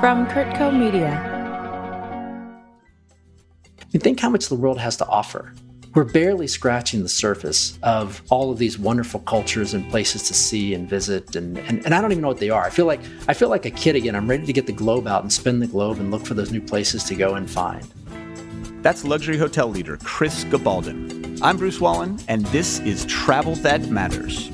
From CurtCo Media. You think how much the world has to offer. We're barely scratching the surface of all of these wonderful cultures and places to see and visit and, and, and I don't even know what they are. I feel like I feel like a kid again. I'm ready to get the globe out and spin the globe and look for those new places to go and find. That's luxury hotel leader Chris Gabaldon. I'm Bruce Wallin, and this is Travel That Matters.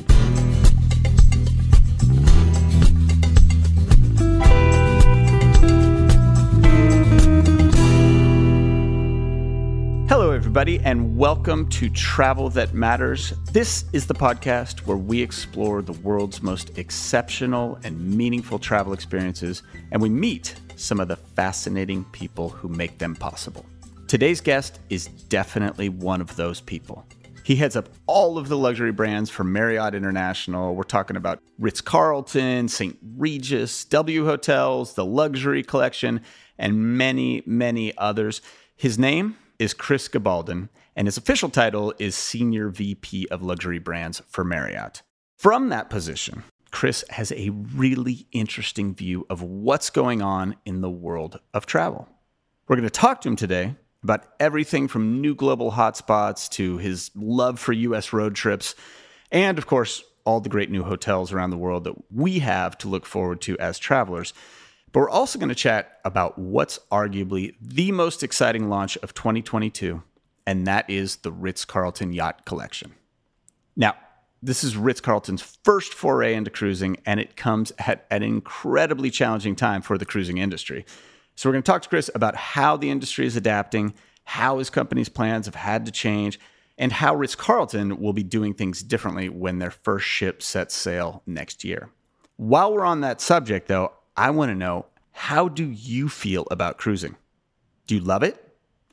Everybody, and welcome to Travel That Matters. This is the podcast where we explore the world's most exceptional and meaningful travel experiences, and we meet some of the fascinating people who make them possible. Today's guest is definitely one of those people. He heads up all of the luxury brands for Marriott International. We're talking about Ritz Carlton, St. Regis, W Hotels, the Luxury Collection, and many, many others. His name is Chris Gabaldon, and his official title is Senior VP of Luxury Brands for Marriott. From that position, Chris has a really interesting view of what's going on in the world of travel. We're going to talk to him today about everything from new global hotspots to his love for US road trips, and of course, all the great new hotels around the world that we have to look forward to as travelers. But we're also going to chat about what's arguably the most exciting launch of 2022, and that is the Ritz Carlton Yacht Collection. Now, this is Ritz Carlton's first foray into cruising, and it comes at an incredibly challenging time for the cruising industry. So, we're going to talk to Chris about how the industry is adapting, how his company's plans have had to change, and how Ritz Carlton will be doing things differently when their first ship sets sail next year. While we're on that subject, though, I want to know how do you feel about cruising? Do you love it?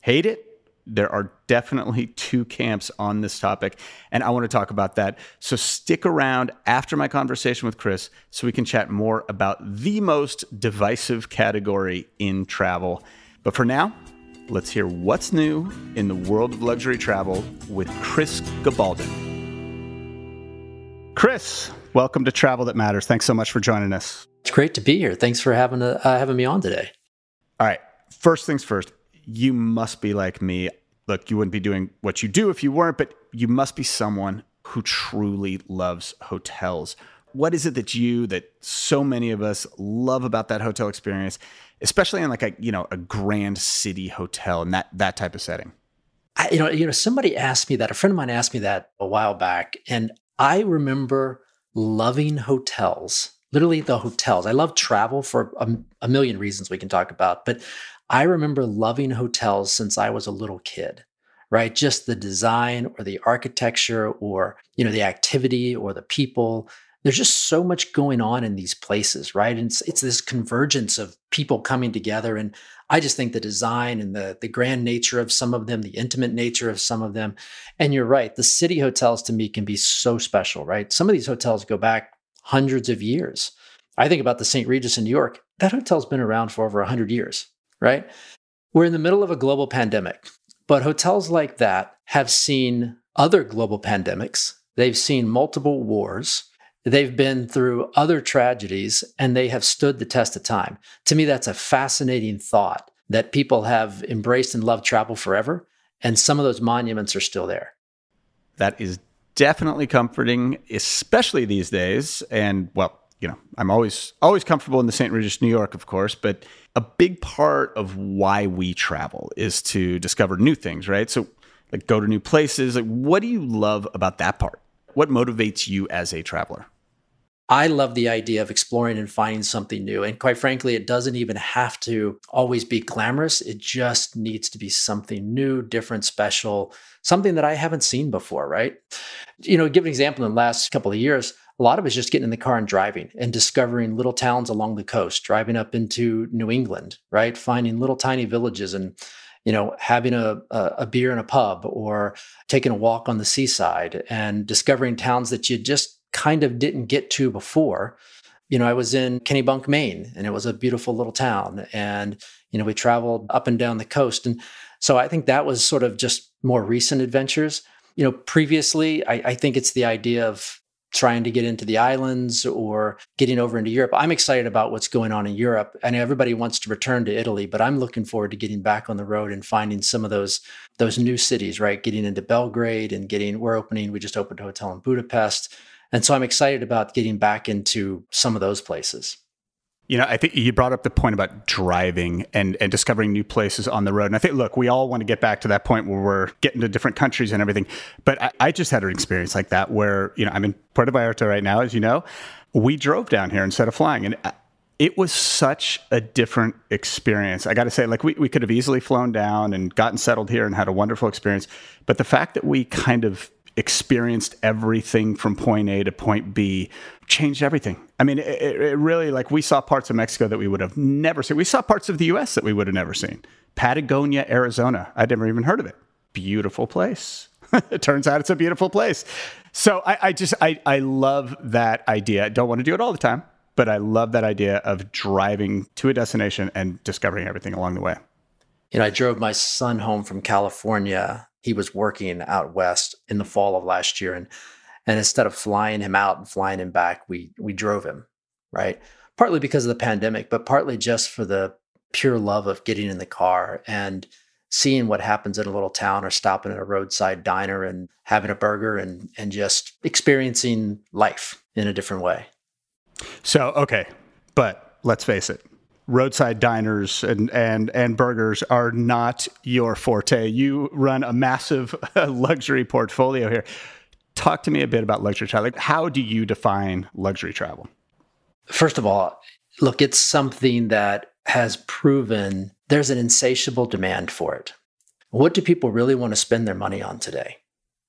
Hate it? There are definitely two camps on this topic, and I want to talk about that. So stick around after my conversation with Chris so we can chat more about the most divisive category in travel. But for now, let's hear what's new in the world of luxury travel with Chris Gabaldon. Chris, welcome to Travel That Matters. Thanks so much for joining us. It's great to be here. Thanks for having uh, having me on today. All right. First things first, you must be like me. Look, you wouldn't be doing what you do if you weren't, but you must be someone who truly loves hotels. What is it that you, that so many of us love about that hotel experience, especially in like a you know a grand city hotel and that that type of setting? I, you know, you know, somebody asked me that. A friend of mine asked me that a while back, and I remember loving hotels literally the hotels. I love travel for a, a, million reasons we can talk about, but I remember loving hotels since I was a little kid, right? Just the design or the architecture or, you know, the activity or the people. There's just so much going on in these places, right? And it's, it's this convergence of people coming together. And I just think the design and the, the grand nature of some of them, the intimate nature of some of them. And you're right, the city hotels to me can be so special, right? Some of these hotels go back hundreds of years. I think about the St. Regis in New York. That hotel's been around for over 100 years, right? We're in the middle of a global pandemic, but hotels like that have seen other global pandemics. They've seen multiple wars. They've been through other tragedies and they have stood the test of time. To me, that's a fascinating thought that people have embraced and loved travel forever. And some of those monuments are still there. That is definitely comforting, especially these days. And well, you know, I'm always always comfortable in the St. Regis, New York, of course, but a big part of why we travel is to discover new things, right? So like go to new places. Like what do you love about that part? What motivates you as a traveler? I love the idea of exploring and finding something new. And quite frankly, it doesn't even have to always be glamorous. It just needs to be something new, different, special, something that I haven't seen before, right? You know, give an example in the last couple of years, a lot of it's just getting in the car and driving and discovering little towns along the coast, driving up into New England, right? Finding little tiny villages and you know, having a, a, beer in a pub or taking a walk on the seaside and discovering towns that you just kind of didn't get to before. You know, I was in Kennebunk, Maine, and it was a beautiful little town. And, you know, we traveled up and down the coast. And so I think that was sort of just more recent adventures. You know, previously, I, I think it's the idea of trying to get into the islands or getting over into Europe. I'm excited about what's going on in Europe. Know everybody wants to return to Italy, but I'm looking forward to getting back on the road and finding some of those those new cities, right? Getting into Belgrade and getting we're opening, we just opened a hotel in Budapest. And so I'm excited about getting back into some of those places. You know, I think you brought up the point about driving and, and discovering new places on the road. And I think, look, we all want to get back to that point where we're getting to different countries and everything. But I, I just had an experience like that where, you know, I'm in Puerto Vallarta right now, as you know. We drove down here instead of flying. And uh, it was such a different experience. I got to say, like, we, we could have easily flown down and gotten settled here and had a wonderful experience. But the fact that we kind of experienced everything from point A to point B, changed everything. I mean, it, it, really like we saw parts of Mexico that we would have never seen. We saw parts of the US that we would have never seen. Patagonia, Arizona. I'd never even heard of it. Beautiful place. it turns out it's a beautiful place. So I, I just I, I love that idea. I don't want to do it all the time, but I love that idea of driving to a destination and discovering everything along the way. You know, I drove my son home from California he was working out west in the fall of last year and and instead of flying him out and flying him back we we drove him right? Partly because of the pandemic but partly just for the pure love of getting in the car and seeing what happens in a little town or stopping at a roadside diner and having a burger and and just experiencing life in a different way. So okay but let's face it roadside diners and and and burgers are not your forte. You run a massive luxury portfolio here. Talk to me a bit about luxury travel. Like, how do you define luxury travel? First of all, look, it's something that has proven there's an insatiable demand for it. What do people really want to spend their money on today?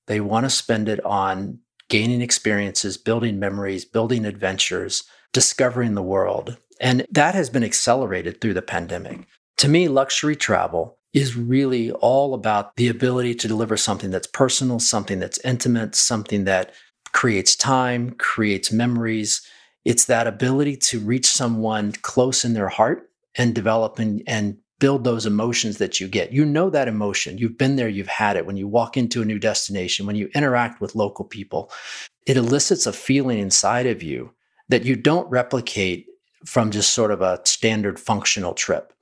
They want to spend it on gaining experiences, building memories, building adventures, discovering the world. And that has been accelerated through the pandemic. To me, luxury travel is really all about the ability to deliver something that's personal, something that's intimate, something that creates time, creates memories. It's that ability to reach someone close in their heart and develop and, and build those emotions that you get. You know that emotion. You've been there, you've had it. When you walk into a new destination, when you interact with local people, it elicits a feeling inside of you that you don't replicate from just sort of a standard functional trip.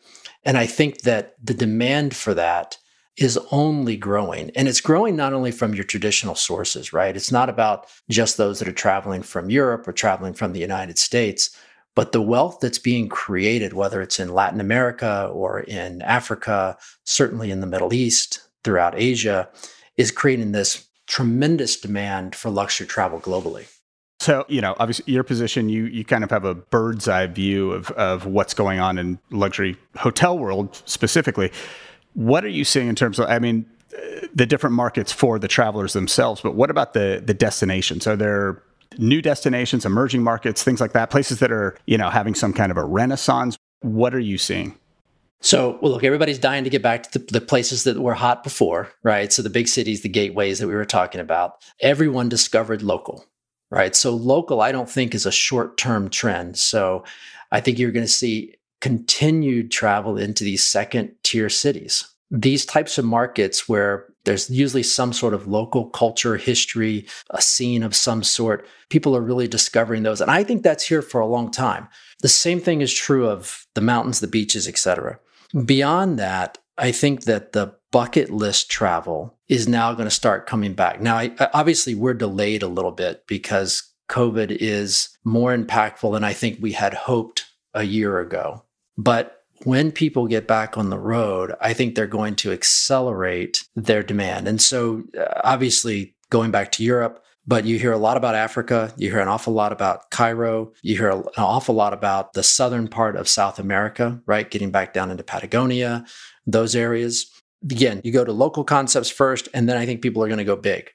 And I think that the demand for that is only growing. And it's growing not only from your traditional sources, right? It's not about just those that are traveling from Europe or traveling from the United States, but the wealth that's being created, whether it's in Latin America or in Africa, certainly in the Middle East, throughout Asia, is creating this tremendous demand for luxury travel globally. So, you know, obviously your position, you you kind of have a bird's eye view of of what's going on in luxury hotel world specifically. What are you seeing in terms of I mean, the different markets for the travelers themselves, but what about the the destinations? Are there new destinations, emerging markets, things like that, places that are, you know, having some kind of a renaissance? What are you seeing? So, well, look, everybody's dying to get back to the, the, places that were hot before, right? So, the big cities, the gateways that we were talking about, everyone discovered local, right? So local, I don't think is a short term trend. So I think you're going to see continued travel into these second tier cities. These types of markets where there's usually some sort of local culture, history, a scene of some sort. People are really discovering those. And I think that's here for a long time. The same thing is true of the mountains, the beaches, etc. Beyond that, I think that the bucket list travel is now going to start coming back. Now, I, obviously, we're delayed a little bit because COVID is more impactful than I think we had hoped a year ago. But when people get back on the road, I think they're going to accelerate their demand. And so, uh, obviously, going back to Europe, but you hear a lot about Africa. You hear an awful lot about Cairo. You hear an awful lot about the southern part of South America, right? Getting back down into Patagonia, those areas. Again, you go to local concepts first, and then I think people are going to go big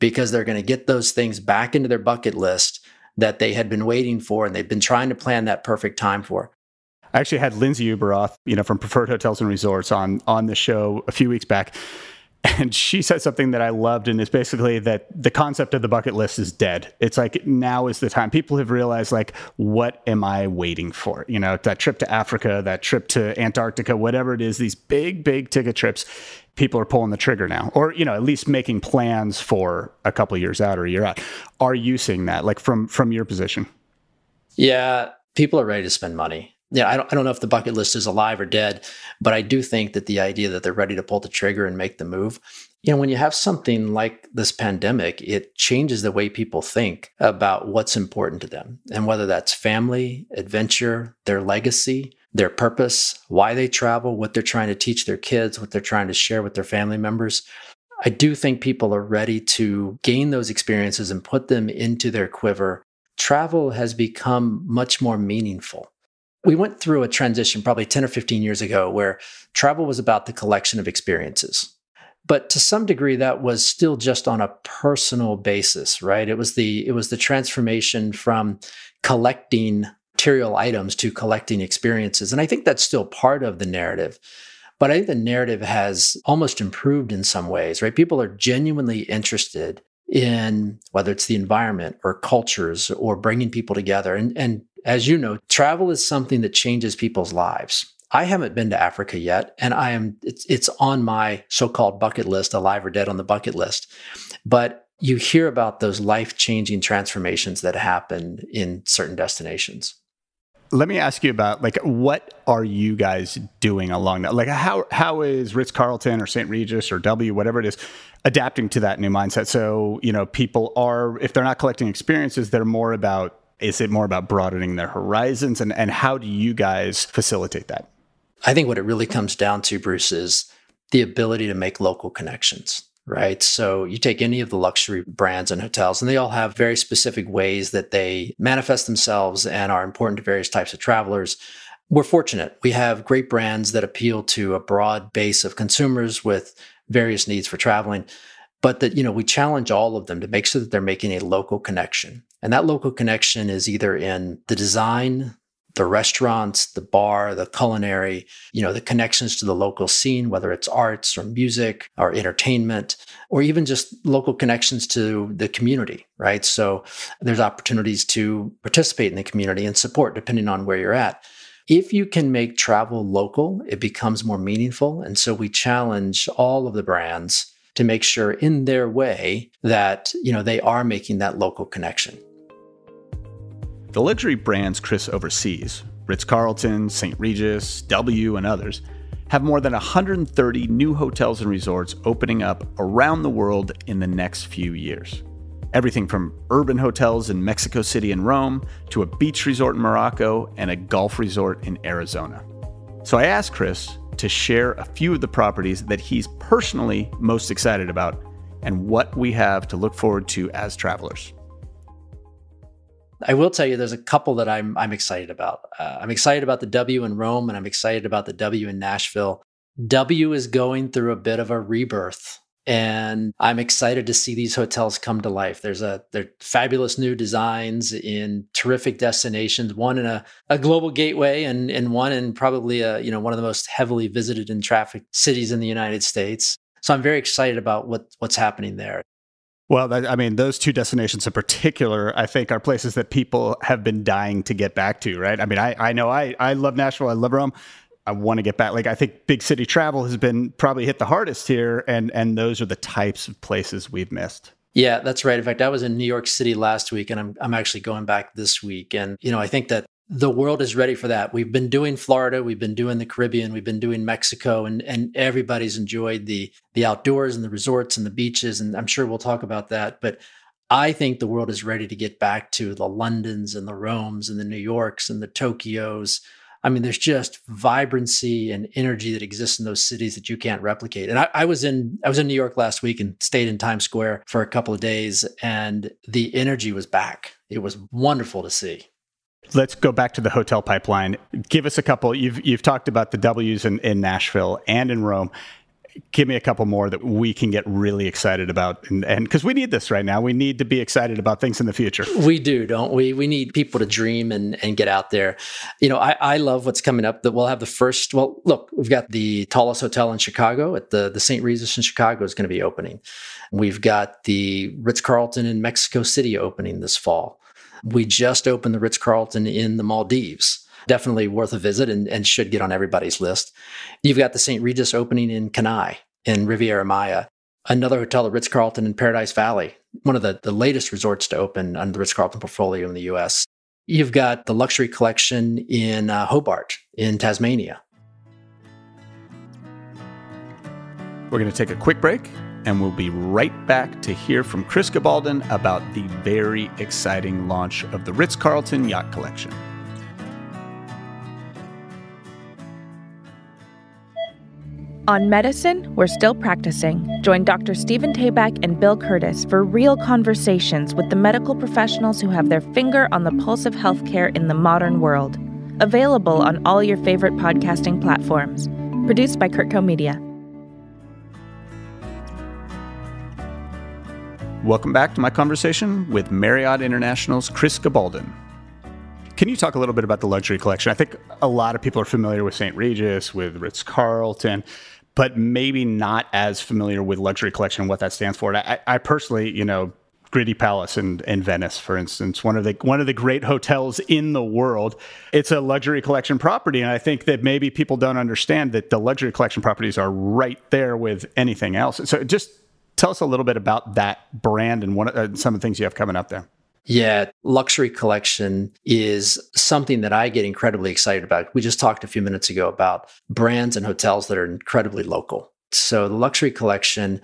because they're going to get those things back into their bucket list that they had been waiting for and they've been trying to plan that perfect time for. I actually had Lindsey Ueberroth, you know, from Preferred Hotels and Resorts on on the show a few weeks back. And she said something that I loved, and it's basically that the concept of the bucket list is dead. It's like now is the time. People have realized, like, what am I waiting for? You know, that trip to Africa, that trip to Antarctica, whatever it is, these big, big ticket trips. People are pulling the trigger now, or you know, at least making plans for a couple years out or a year out. Are you seeing that, like from from your position? Yeah, people are ready to spend money yeah, I don't, I don't know if the bucket list is alive or dead, but I do think that the idea that they're ready to pull the trigger and make the move, you know, when you have something like this pandemic, it changes the way people think about what's important to them and whether that's family, adventure, their legacy, their purpose, why they travel, what they're trying to teach their kids, what they're trying to share with their family members. I do think people are ready to gain those experiences and put them into their quiver. Travel has become much more meaningful we went through a transition probably 10 or 15 years ago where travel was about the collection of experiences. But to some degree that was still just on a personal basis, right? It was the it was the transformation from collecting material items to collecting experiences. And I think that's still part of the narrative. But I think the narrative has almost improved in some ways, right? People are genuinely interested in whether it's the environment or cultures or bringing people together. And, and as you know, travel is something that changes people's lives. I haven't been to Africa yet, and I am it's it's on my so-called bucket list, alive or dead on the bucket list. But you hear about those life-changing transformations that happen in certain destinations. Let me ask you about like what are you guys doing along that? Like how how is Ritz Carlton or St. Regis or W whatever it is adapting to that new mindset? So you know people are if they're not collecting experiences, they're more about is it more about broadening their horizons? And, and how do you guys facilitate that? I think what it really comes down to, Bruce, is the ability to make local connections, right? So you take any of the luxury brands and hotels, and they all have very specific ways that they manifest themselves and are important to various types of travelers. We're fortunate. We have great brands that appeal to a broad base of consumers with various needs for traveling but that you know we challenge all of them to make sure that they're making a local connection. And that local connection is either in the design the restaurants the bar the culinary you know the connections to the local scene whether it's arts or music or entertainment or even just local connections to the community right? So there's opportunities to participate in the community and support depending on where you're at if you can make travel local it becomes more meaningful and so we challenge all of the brands to make sure in their way that, you know, they are making that local connection. The luxury brands Chris oversees, Ritz-Carlton, St. Regis, W, and others, have more than 130 new hotels and resorts opening up around the world in the next few years. Everything from urban hotels in Mexico City and Rome to a beach resort in Morocco and a golf resort in Arizona. So I asked Chris to share a few of the properties that he's personally most excited about and what we have to look forward to as travelers. I will tell you, there's a couple that I'm I'm excited about. Uh, I'm excited about the W in Rome, and I'm excited about the W in Nashville. W is going through a bit of a rebirth and I'm excited to see these hotels come to life. There's a they're fabulous new designs in terrific destinations. One in a, a global gateway, and and one in probably a you know one of the most heavily visited and trafficked cities in the United States. So I'm very excited about what what's happening there. Well, I mean, those two destinations in particular, I think, are places that people have been dying to get back to, right? I mean, I, I know I, I love Nashville, I love Rome. I want to get back. Like I think big city travel has been probably hit the hardest here, and and those are the types of places we've missed. Yeah, that's right. In fact, I was in New York City last week, and I'm I'm actually going back this week. And you know, I think that the world is ready for that. We've been doing Florida, we've been doing the Caribbean, we've been doing Mexico, and and everybody's enjoyed the the outdoors and the resorts and the beaches. And I'm sure we'll talk about that, but. I think the world is ready to get back to the Londons and the Romes and the New Yorks and the Tokyos I mean, there's just vibrancy and energy that exists in those cities that you can't replicate. And I, I, was in I was in New York last week and stayed in Times Square for a couple of days, and the energy was back. It was wonderful to see. Let's go back to the hotel pipeline. Give us a couple. You've you've talked about the W's in, in Nashville and in Rome. Give me a couple more that we can get really excited about. And because we need this right now, we need to be excited about things in the future. We do, don't we? We need people to dream and, and get out there. You know, I, I love what's coming up that we'll have the first, well, look, we've got the tallest hotel in Chicago at the, the St. Regis in Chicago is going to be opening. We've got the Ritz Carlton in Mexico City opening this fall. We just opened the Ritz Carlton in the Maldives definitely worth a visit and, and should get on everybody's list. You've got the St. Regis opening in Kanai in Riviera Maya, another hotel, the Ritz Carlton in Paradise Valley, one of the, the latest resorts to open under the Ritz Carlton portfolio in the US. You've got the luxury collection in uh, Hobart in Tasmania. We're going to take a quick break and we'll be right back to hear from Chris Gabaldon about the very exciting launch of the Ritz Carlton Yacht Collection. On medicine, we're still practicing. Join Dr. Stephen Tabak and Bill Curtis for real conversations with the medical professionals who have their finger on the pulse of healthcare in the modern world. Available on all your favorite podcasting platforms. Produced by CurtCo Media. Welcome back to my conversation with Marriott International's Chris Gabaldon. Can you talk a little bit about the luxury collection? I think a lot of people are familiar with St. Regis, with Ritz Carlton but maybe not as familiar with luxury collection and what that stands for. I, I personally, you know, Gritti Palace in, in Venice, for instance, one of the one of the great hotels in the world. It's a luxury collection property, and I think that maybe people don't understand that the luxury collection properties are right there with anything else. So, just tell us a little bit about that brand and what uh, some of the things you have coming up there. Yeah, luxury collection is something that I get incredibly excited about. We just talked a few minutes ago about brands and hotels that are incredibly local. So the luxury collection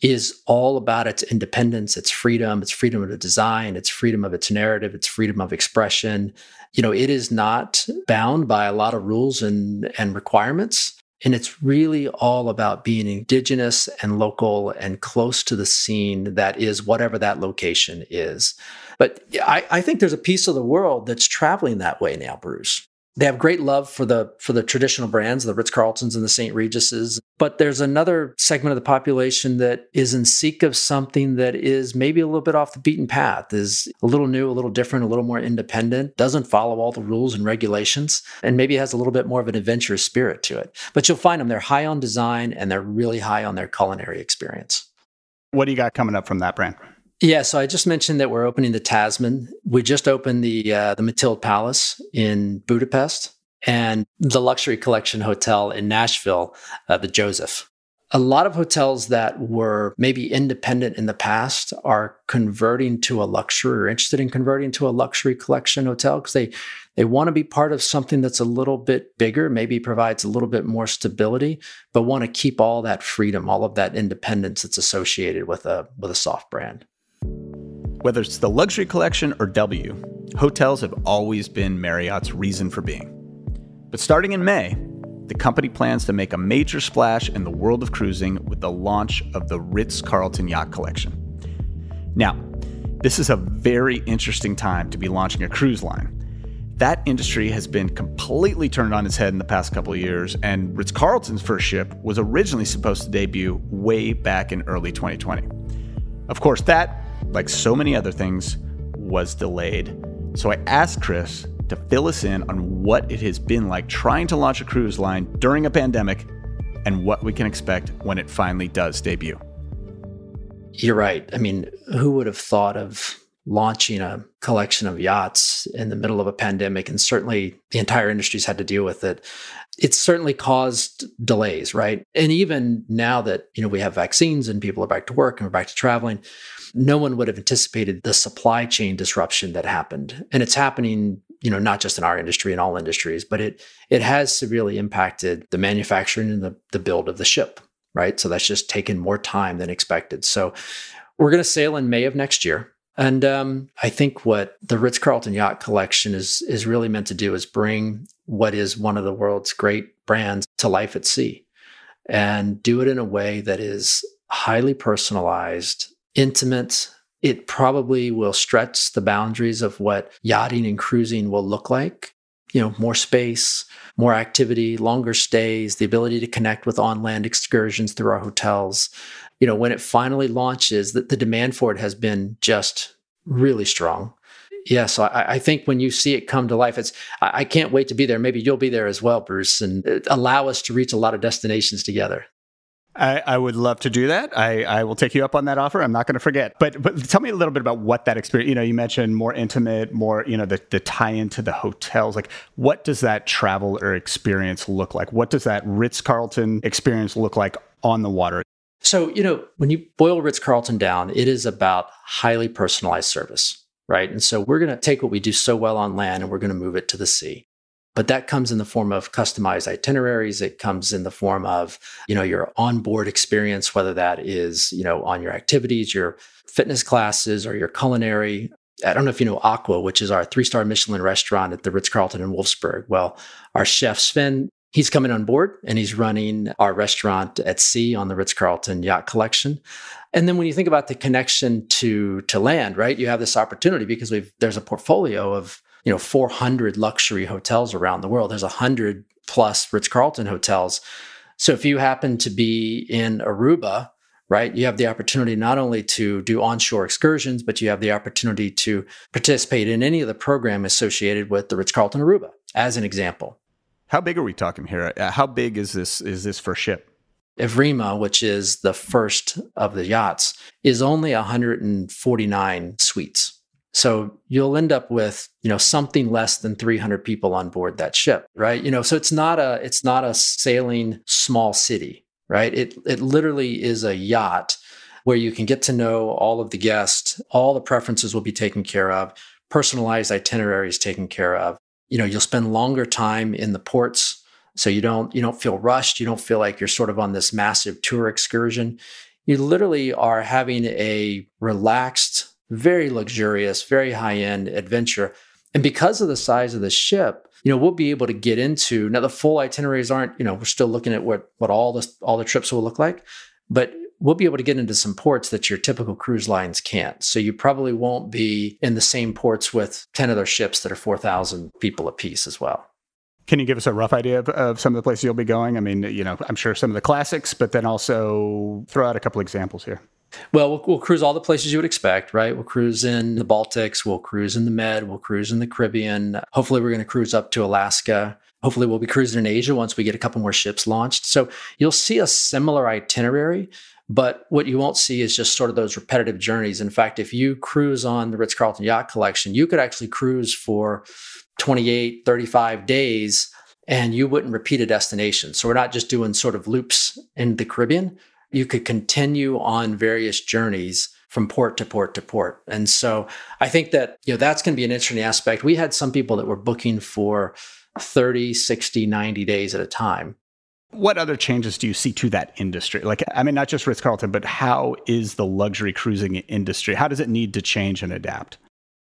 is all about its independence, its freedom, its freedom of design, its freedom of its narrative, its freedom of expression. You know, it is not bound by a lot of rules and, and requirements. And it's really all about being indigenous and local and close to the scene that is whatever that location is. But I, I think there's a piece of the world that's traveling that way now, Bruce. They have great love for the for the traditional brands, the Ritz Carltons and the St. Regis's, But there's another segment of the population that is in seek of something that is maybe a little bit off the beaten path, is a little new, a little different, a little more independent, doesn't follow all the rules and regulations, and maybe has a little bit more of an adventurous spirit to it. But you'll find them, they're high on design and they're really high on their culinary experience. What do you got coming up from that brand? Yeah, so I just mentioned that we're opening the Tasman. We just opened the uh, the Matild Palace in Budapest and the Luxury Collection Hotel in Nashville, uh, the Joseph. A lot of hotels that were maybe independent in the past are converting to a luxury or interested in converting to a luxury collection hotel because they they want to be part of something that's a little bit bigger, maybe provides a little bit more stability, but want to keep all that freedom, all of that independence that's associated with a with a soft brand. Whether it's the luxury collection or W, hotels have always been Marriott's reason for being. But starting in May, the company plans to make a major splash in the world of cruising with the launch of the Ritz Carlton Yacht Collection. Now, this is a very interesting time to be launching a cruise line. That industry has been completely turned on its head in the past couple of years, and Ritz Carlton's first ship was originally supposed to debut way back in early 2020. Of course, that like so many other things, was delayed. So I asked Chris to fill us in on what it has been like trying to launch a cruise line during a pandemic and what we can expect when it finally does debut. You're right. I mean, who would have thought of launching a collection of yachts in the middle of a pandemic? And certainly the entire industry's had to deal with it. It's certainly caused delays, right? And even now that, you know, we have vaccines and people are back to work and we're back to traveling, no one would have anticipated the supply chain disruption that happened. And it's happening, you know, not just in our industry, in all industries, but it it has severely impacted the manufacturing and the, the build of the ship, right? So that's just taken more time than expected. So we're going to sail in May of next year. And um, I think what the Ritz Carlton Yacht Collection is is really meant to do is bring what is one of the world's great brands to life at sea, and do it in a way that is highly personalized, intimate. It probably will stretch the boundaries of what yachting and cruising will look like you know, more space, more activity, longer stays, the ability to connect with on land excursions through our hotels. You know, when it finally launches, that the demand for it has been just really strong. Yeah, so I, I, think when you see it come to life, it's I, I can't wait to be there. Maybe you'll be there as well, Bruce, and uh, allow us to reach a lot of destinations together. I, I, would love to do that. I, I will take you up on that offer. I'm not going to forget. But but tell me a little bit about what that experience. You know, you mentioned more intimate, more you know the the tie into the hotels. Like, what does that travel or experience look like? What does that Ritz Carlton experience look like on the water? So you know, when you boil Ritz Carlton down, it is about highly personalized service, right? And so we're going to take what we do so well on land and we're going to move it to the sea but that comes in the form of customized itineraries. It comes in the form of you know your onboard experience whether that is you know on your activities your fitness classes or your culinary. I don't know if you know aqua which is our three star michelin restaurant at the ritz-carlton in wolfsburg. Well our chef sven he's coming on board and he's running our restaurant at sea on the ritz-carlton yacht collection. And then when you think about the connection to to land right you have this opportunity because we've there's a portfolio of you know 400 luxury hotels around the world. There's 100 plus Ritz Carlton hotels. So if you happen to be in Aruba, right, you have the opportunity not only to do onshore excursions, but you have the opportunity to participate in any of the program associated with the Ritz Carlton Aruba, as an example. How big are we talking here? Uh, how big is this? Is this for ship? Evrima, which is the first of the yachts, is only 149 suites. So you'll end up with, you know, something less than 300 people on board that ship, right? You know, so it's not a it's not a sailing small city, right? It it literally is a yacht where you can get to know all of the guests, all the preferences will be taken care of, personalized itineraries taken care of. You know, you'll spend longer time in the ports so you don't you don't feel rushed, you don't feel like you're sort of on this massive tour excursion. You literally are having a relaxed very luxurious, very high end adventure. And because of the size of the ship, you know, we'll be able to get into now the full itineraries aren't, you know, we're still looking at what what all the all the trips will look like, but we'll be able to get into some ports that your typical cruise lines can't. So you probably won't be in the same ports with 10 other ships that are 4,000 people apiece as well. Can you give us a rough idea of, of, some of the places you'll be going? I mean, you know, I'm sure some of the classics, but then also throw out a couple examples here. Well, well, we'll cruise all the places you would expect, right? We'll cruise in the Baltics, we'll cruise in the Med, we'll cruise in the Caribbean. Hopefully, we're going to cruise up to Alaska. Hopefully, we'll be cruising in Asia once we get a couple more ships launched. So you'll see a similar itinerary, but what you won't see is just sort of those repetitive journeys. In fact, if you cruise on the Ritz Carlton Yacht Collection, you could actually cruise for 28, 35 days and you wouldn't repeat a destination. So we're not just doing sort of loops in the Caribbean you could continue on various journeys from port to port to port. And so I think that, you know, that's going to be an interesting aspect. We had some people that were booking for 30, 60, 90 days at a time. What other changes do you see to that industry? Like, I mean, not just Ritz Carlton, but how is the luxury cruising industry? How does it need to change and adapt?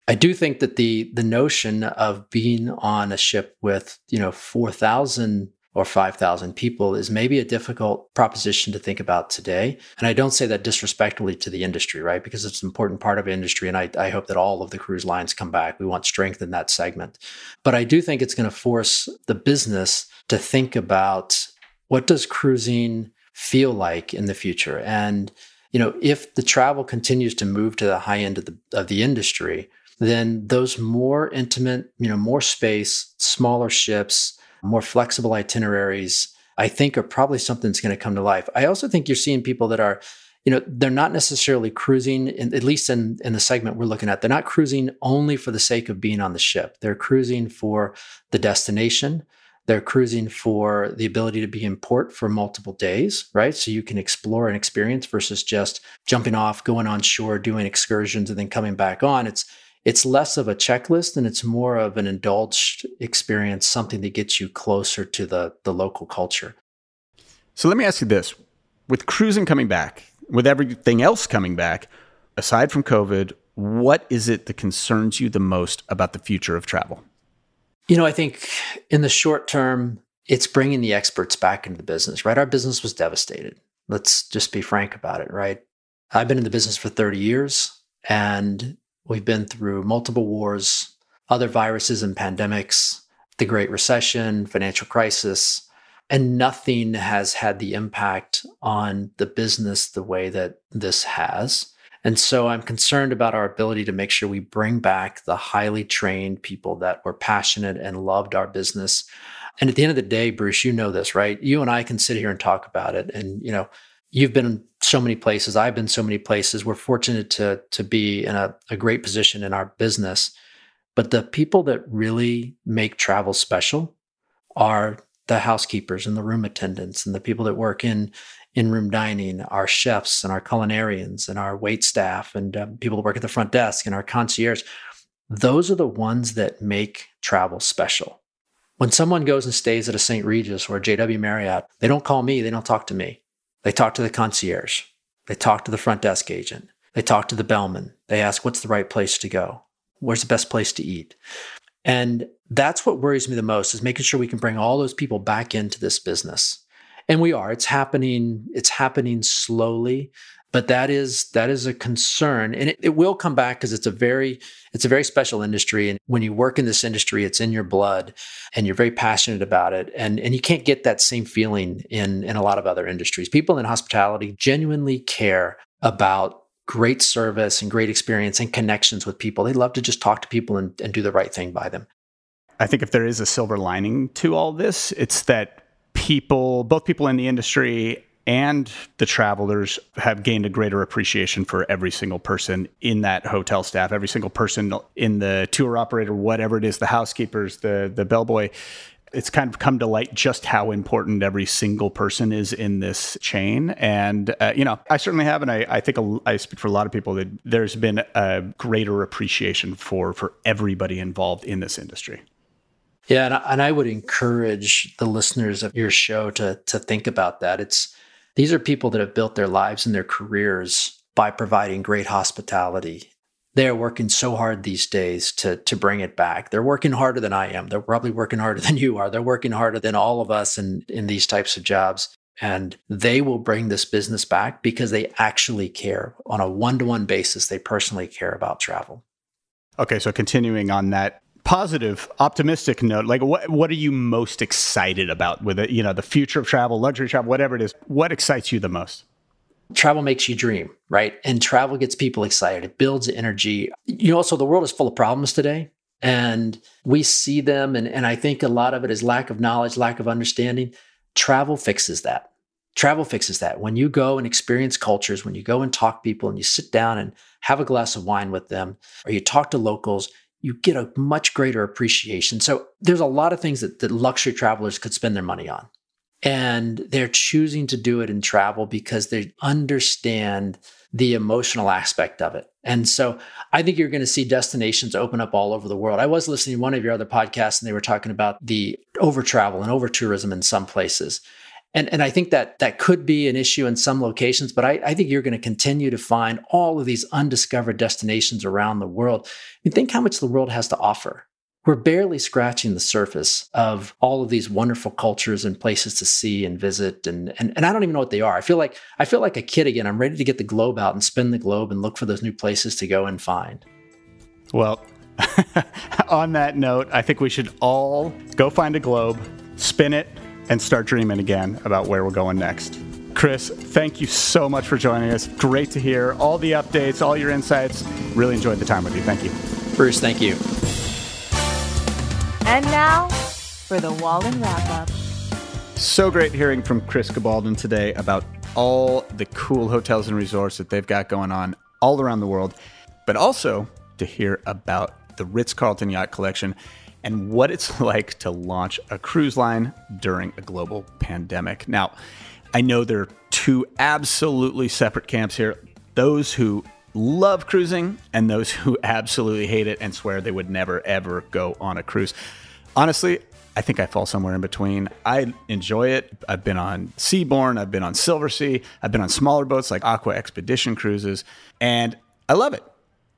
I do think that the the notion of being on a ship with you know four thousand or 5,000 people is maybe a difficult proposition to think about today. And I don't say that disrespectfully to the industry, right? Because it's an important part of industry. And I, I hope that all of the cruise lines come back. We want strength in that segment. But I do think it's going to force the business to think about what does cruising feel like in the future? And, you know, if the travel continues to move to the high end of the, of the industry, then those more intimate, you know, more space, smaller ships, more flexible itineraries, I think are probably something that's going to come to life. I also think you're seeing people that are, you know, they're not necessarily cruising, in, at least in, in the segment we're looking at, they're not cruising only for the sake of being on the ship. They're cruising for the destination. They're cruising for the ability to be in port for multiple days, right? So you can explore and experience versus just jumping off, going on shore, doing excursions, and then coming back on. It's it's less of a checklist and it's more of an indulged experience, something that gets you closer to the, the local culture. So let me ask you this with cruising coming back, with everything else coming back, aside from COVID, what is it that concerns you the most about the future of travel? You know, I think in the short term, it's bringing the experts back into the business, right? Our business was devastated. Let's just be frank about it, right? I've been in the business for 30 years and We've been through multiple wars, other viruses and pandemics, the Great Recession, financial crisis, and nothing has had the impact on the business the way that this has. And so I'm concerned about our ability to make sure we bring back the highly trained people that were passionate and loved our business. And at the end of the day, Bruce, you know this, right? You and I can sit here and talk about it. And, you know, you've been so many places. I've been so many places. We're fortunate to, to be in a, a great position in our business. But the people that really make travel special are the housekeepers and the room attendants and the people that work in in room dining, our chefs and our culinarians and our wait staff and um, people that work at the front desk and our concierge. Those are the ones that make travel special. When someone goes and stays at a St. Regis or a JW Marriott, they don't call me, they don't talk to me. They talk to the concierge, they talk to the front desk agent, they talk to the bellman, they ask what's the right place to go, where's the best place to eat. And that's what worries me the most is making sure we can bring all those people back into this business. And we are. It's happening, it's happening slowly, but that is that is a concern. And it, it will come back because it's a very it's a very special industry. And when you work in this industry, it's in your blood and you're very passionate about it. And and you can't get that same feeling in in a lot of other industries. People in hospitality genuinely care about great service and great experience and connections with people. They love to just talk to people and, and do the right thing by them. I think if there is a silver lining to all this, it's that people, both people in the industry and the travelers have gained a greater appreciation for every single person in that hotel staff, every single person in the tour operator, whatever it is, the housekeepers, the the bellboy. It's kind of come to light just how important every single person is in this chain. And, uh, you know, I certainly have, and I, I think a, I speak for a lot of people that there's been a greater appreciation for, for everybody involved in this industry. Yeah, and I, and I would encourage the listeners of your show to to think about that. It's these are people that have built their lives and their careers by providing great hospitality. They are working so hard these days to to bring it back. They're working harder than I am. They're probably working harder than you are. They're working harder than all of us in in these types of jobs. And they will bring this business back because they actually care on a one to one basis. They personally care about travel. Okay, so continuing on that positive, optimistic note, like what what are you most excited about with it? You know, the future of travel, luxury travel, whatever it is. What excites you the most? Travel makes you dream, right? And travel gets people excited. It builds energy. You know, also the world is full of problems today. And we see them, and, and I think a lot of it is lack of knowledge, lack of understanding. Travel fixes that. Travel fixes that. When you go and experience cultures, when you go and talk people and you sit down and have a glass of wine with them, or you talk to locals, you get a much greater appreciation. So there's a lot of things that, that luxury travelers could spend their money on. And they're choosing to do it in travel because they understand the emotional aspect of it. And so I think you're going to see destinations open up all over the world. I was listening to one of your other podcasts and they were talking about the over travel and over tourism in some places. And, and I think that that could be an issue in some locations, but I, I think you're going to continue to find all of these undiscovered destinations around the world. I mean, think how much the world has to offer. We're barely scratching the surface of all of these wonderful cultures and places to see and visit. And, and, and I don't even know what they are. I feel like I feel like a kid again. I'm ready to get the globe out and spin the globe and look for those new places to go and find. Well, on that note, I think we should all go find a globe, spin it, and start dreaming again about where we're going next. Chris, thank you so much for joining us. Great to hear all the updates, all your insights. Really enjoyed the time with you. Thank you. Bruce, thank you. And now for the Wallin wrap up. So great hearing from Chris Gabaldon today about all the cool hotels and resorts that they've got going on all around the world, but also to hear about the Ritz Carlton Yacht Collection and what it's like to launch a cruise line during a global pandemic. Now, I know there are two absolutely separate camps here those who love cruising and those who absolutely hate it and swear they would never, ever go on a cruise. Honestly, I think I fall somewhere in between. I enjoy it. I've been on Seabourn, I've been on Silversea, I've been on smaller boats like Aqua Expedition cruises, and I love it.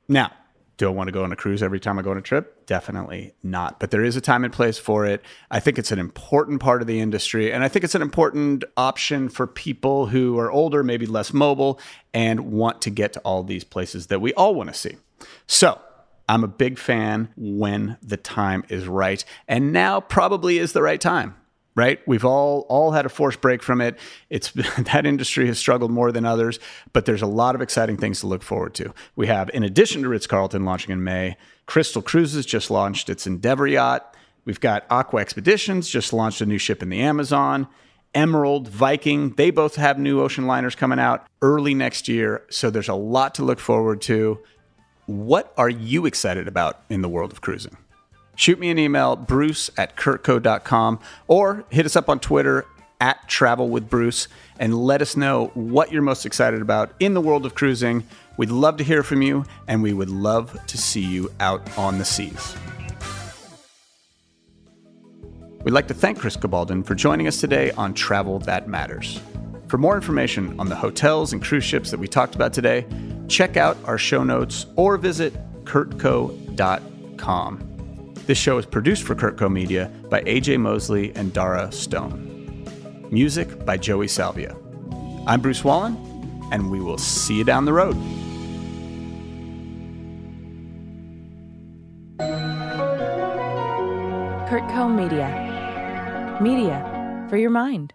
Now, do I want to go on a cruise every time I go on a trip? Definitely not. But there is a time and place for it. I think it's an important part of the industry. And I think it's an important option for people who are older, maybe less mobile, and want to get to all these places that we all want to see. So, I'm a big fan when the time is right. And now probably is the right time right? We've all all had a forced break from it. It's that industry has struggled more than others, but there's a lot of exciting things to look forward to. We have, in addition to Ritz Carlton launching in May, Crystal Cruises just launched its Endeavor yacht. We've got Aqua Expeditions just launched a new ship in the Amazon. Emerald, Viking, they both have new ocean liners coming out early next year. So there's a lot to look forward to. What are you excited about in the world of cruising? Shoot me an email, bruce at curtco.com, or hit us up on Twitter at Travel with Bruce and let us know what you're most excited about in the world of cruising. We'd love to hear from you, and we would love to see you out on the seas. We'd like to thank Chris Gabaldon for joining us today on Travel That Matters. For more information on the hotels and cruise ships that we talked about today, check out our show notes or visit curtco.com. This show is produced for CurtCo Media by AJ Mosley and Dara Stone. Music by Joey Salvia. I'm Bruce Wallin, and we will see you down the road. CurtCo Media. Media for your mind.